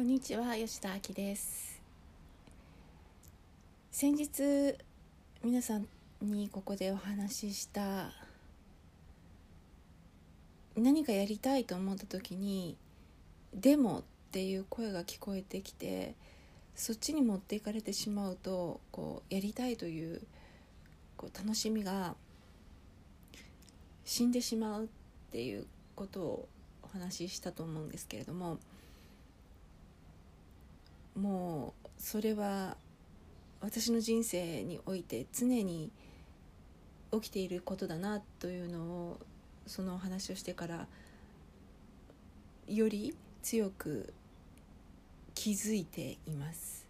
こんにちは吉田明です。先日皆さんにここでお話しした何かやりたいと思った時に「でも」っていう声が聞こえてきてそっちに持っていかれてしまうとこうやりたいというこう楽しみが死んでしまうっていうことをお話ししたと思うんですけれどももうそれは私の人生において常に起きていることだなというのをそのお話をしてからより強く気づいています。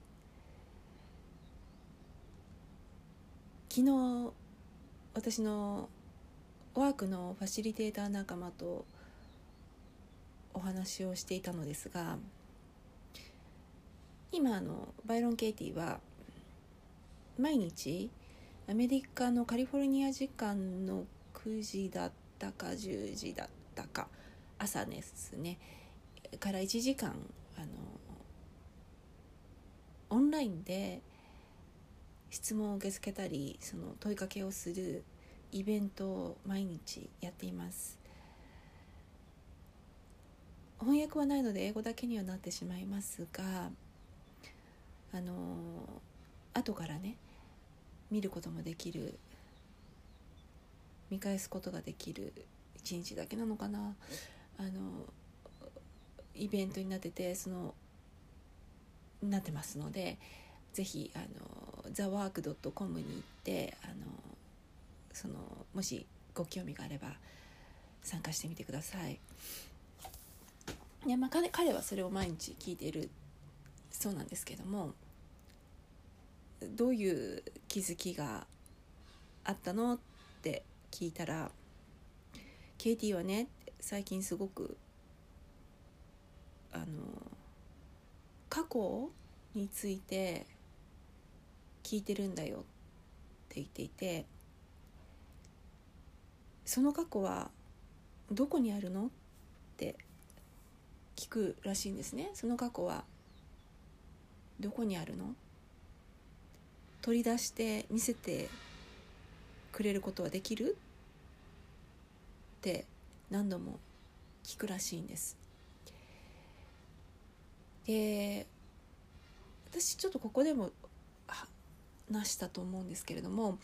昨日私のワークのファシリテーター仲間とお話をしていたのですが今あのバイロン・ケイティは毎日アメリカのカリフォルニア時間の9時だったか10時だったか朝ですね。から1時間あのオンラインで質問を受け付けたりその問いかけをするイベントを毎日やっています。翻訳はないので英語だけにはなってしまいますがあの後からね見ることもできる見返すことができる一日だけなのかなあのイベントになっててそのなってますのでぜひあの thework.com に行ってあのそのもしご興味があれば参加してみてください。いやまあ彼彼はそれを毎日聞いているそうなんですけどもどういう気づきがあったのって聞いたら「ケイティはね最近すごくあの過去について聞いてるんだよ」って言っていてその過去はどこにあるのって聞くらしいんですね。その過去はどこにあるの？取り出して見せてくれることはできる？って何度も聞くらしいんです。で私ちょっとここでも話したと思うんですけれども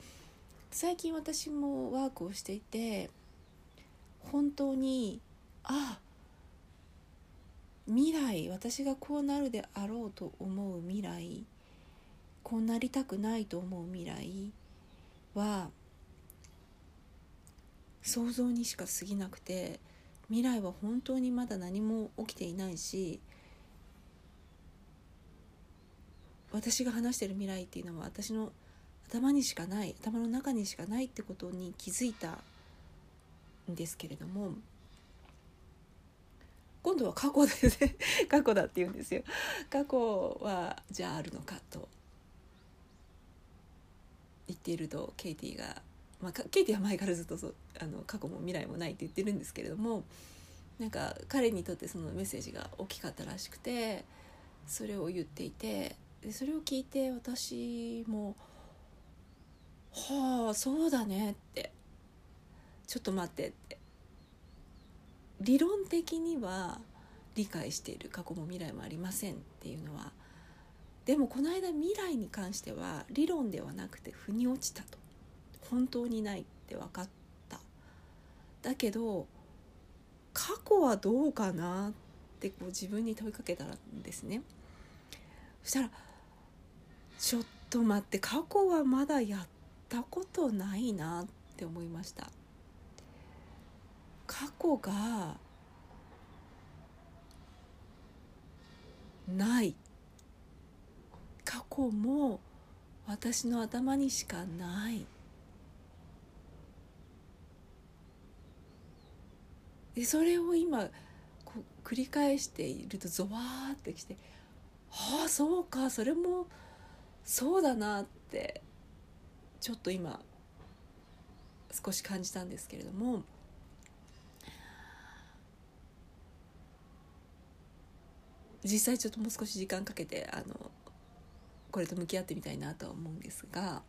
最近私もワークをしていて本当にあ未来私がこうなるであろうと思う未来こうなりたくないと思う未来は想像にしか過ぎなくて未来は本当にまだ何も起きていないし私が話してる未来っていうのは私の頭にしかない頭の中にしかないってことに気づいたんですけれども今度は過去でね。過去だって言うんですよ。過去はじゃああるのかと言っているとケイティが、まあ、ケイティは前からずっとそあの過去も未来もないって言ってるんですけれどもなんか彼にとってそのメッセージが大きかったらしくてそれを言っていてでそれを聞いて私も「はあそうだね」って「ちょっと待って」って。理論的には理解している過去も未来もありませんっていうのは。でもこの間未来に関しては理論ではなくて腑に落ちたと。本当にないって分かった。だけど過去はどうかなってこう自分に問いかけたんですね。そしたらちょっと待って過去はまだやったことないなって思いました。過去がない。過去も私の頭にしかない。でそれを今こう繰り返しているとゾワーってきてああそうかそれもそうだなってちょっと今少し感じたんですけれども。実際ちょっともう少し時間かけてあのこれと向き合ってみたいなとは思うんですが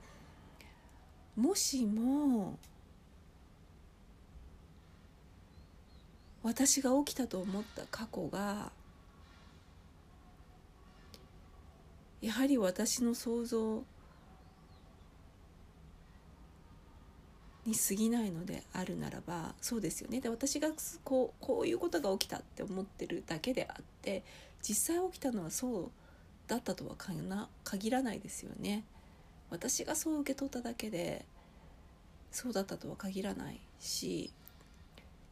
もしも私が起きたと思った過去がやはり私の想像に過ぎないのであるならばそうですよね。で私がこうこういうことが起きたって思ってるだけであって実際起きたのはそうだったとは限らないですよね。私がそう受け取っただけでそうだったとは限らないし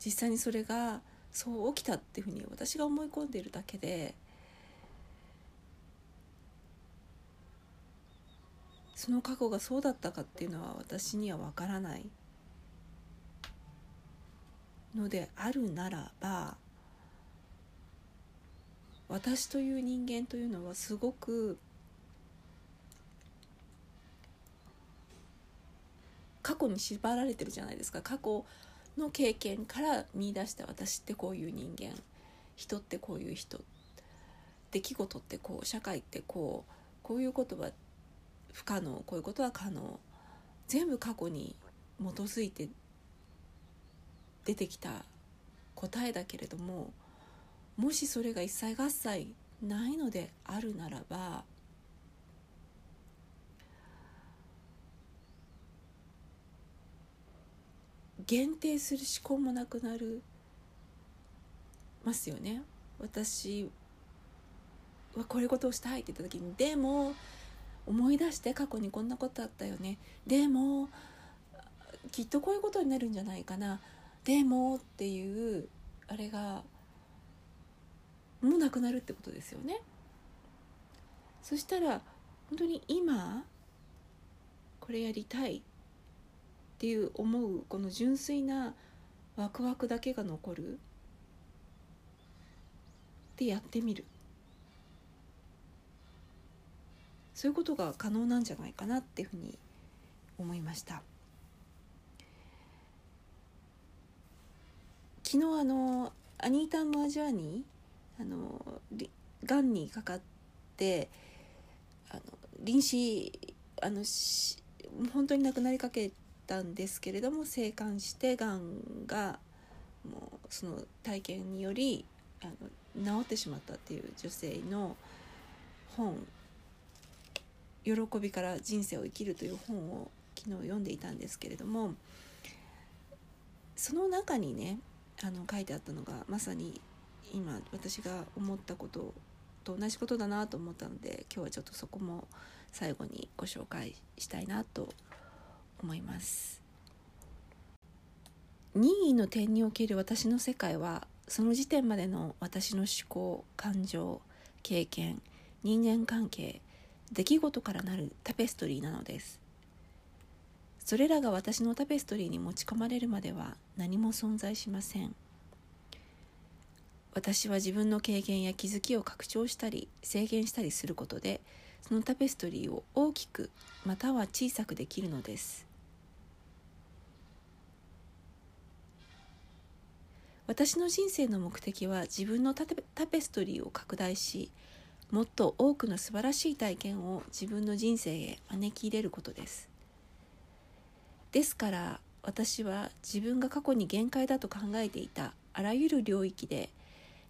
実際にそれがそう起きたっていうふうに私が思い込んでいるだけでその過去がそうだったかっていうのは私にはわからない。のであるならば私という人間というのはすごく過去に縛られてるじゃないですか。過去の経験から見出した私ってこういう人間人ってこういう人出来事ってこう社会ってこうこういうことは不可能こういうことは可能。全部過去に基づいて出てきた答えだけれどももしそれが一切合切ないのであるならば限定する思考もなくなるますよね。私はこういうことをしたいって言った時にでも思い出して過去にこんなことあったよね。でもきっとこういうことになるんじゃないかな。でもっていうあれがもうなくなるってことですよね。そしたら本当に今これやりたいっていう思うこの純粋なワクワクだけが残る。でやってみる。そういうことが可能なんじゃないかなっていうふうに思いました。昨日あのアニータ・ムアジャーニーあのがんにかかってあの臨死あのし本当に亡くなりかけたんですけれども生還してがんがもうその体験によりあの治ってしまったっていう女性の本喜びから人生を生きる」という本を昨日読んでいたんですけれどもその中にねあの書いてあったのがまさに今私が思ったことと同じことだなと思ったので今日はちょっとそこも最後にご紹介したいなと思います。任意の点における私の世界はその時点までの私の思考感情経験人間関係出来事からなるタペストリーなのですそれらが私のタペストリーに持ち込まれるまでは何も存在しません。私は自分の経験や気づきを拡張したり制限したりすることでそのタペストリーを大きくまたは小さくできるのです。私の人生の目的は自分のタペストリーを拡大しもっと多くの素晴らしい体験を自分の人生へ招き入れることです。ですから私は自分が過去に限界だと考えていたあらゆる領域で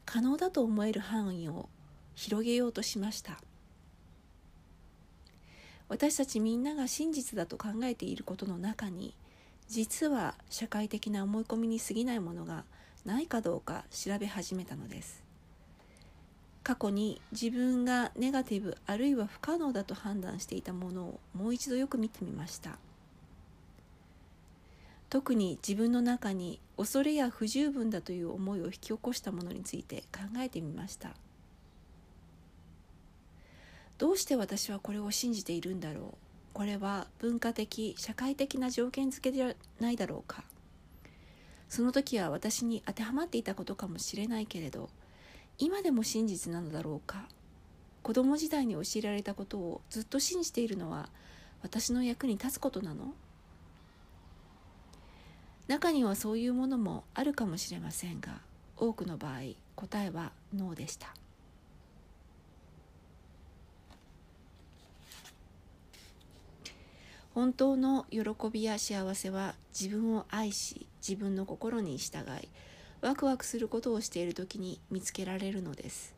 可能だと思える範囲を広げようとしました。私たちみんなが真実だと考えていることの中に実は社会的な思い込みに過ぎないものがないかどうか調べ始めたのです。過去に自分がネガティブあるいは不可能だと判断していたものをもう一度よく見てみました。特に自分の中に恐れや不十分だという思いを引き起こしたものについて考えてみました。どうして私はこれを信じているんだろう？これは文化的社会的な条件付けではないだろうか？その時は私に当てはまっていたことかもしれないけれど今でも真実なのだろうか？子供時代に教えられたことをずっと信じているのは私の役に立つことなの？中にはそういうものもあるかもしれませんが多くの場合答えはノーでした。本当の喜びや幸せは自分を愛し自分の心に従いワクワクすることをしている時に見つけられるのです。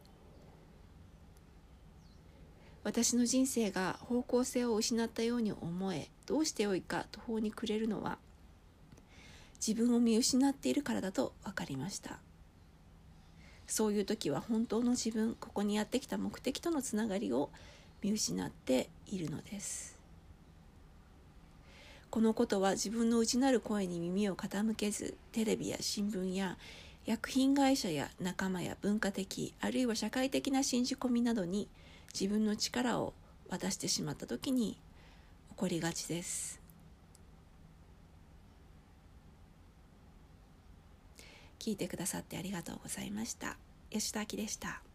私の人生が方向性を失ったように思えどうしてよいか途方に暮れるのは自分を見失っているからだと分かりました。そういう時は本当の自分ここにやってきた目的とのつながりを見失っているのです。このことは自分の内なる声に耳を傾けずテレビや新聞や薬品会社や仲間や文化的あるいは社会的な信じ込みなどに自分の力を渡してしまった時に起こりがちです。聞いてくださってありがとうございました。吉田明でした。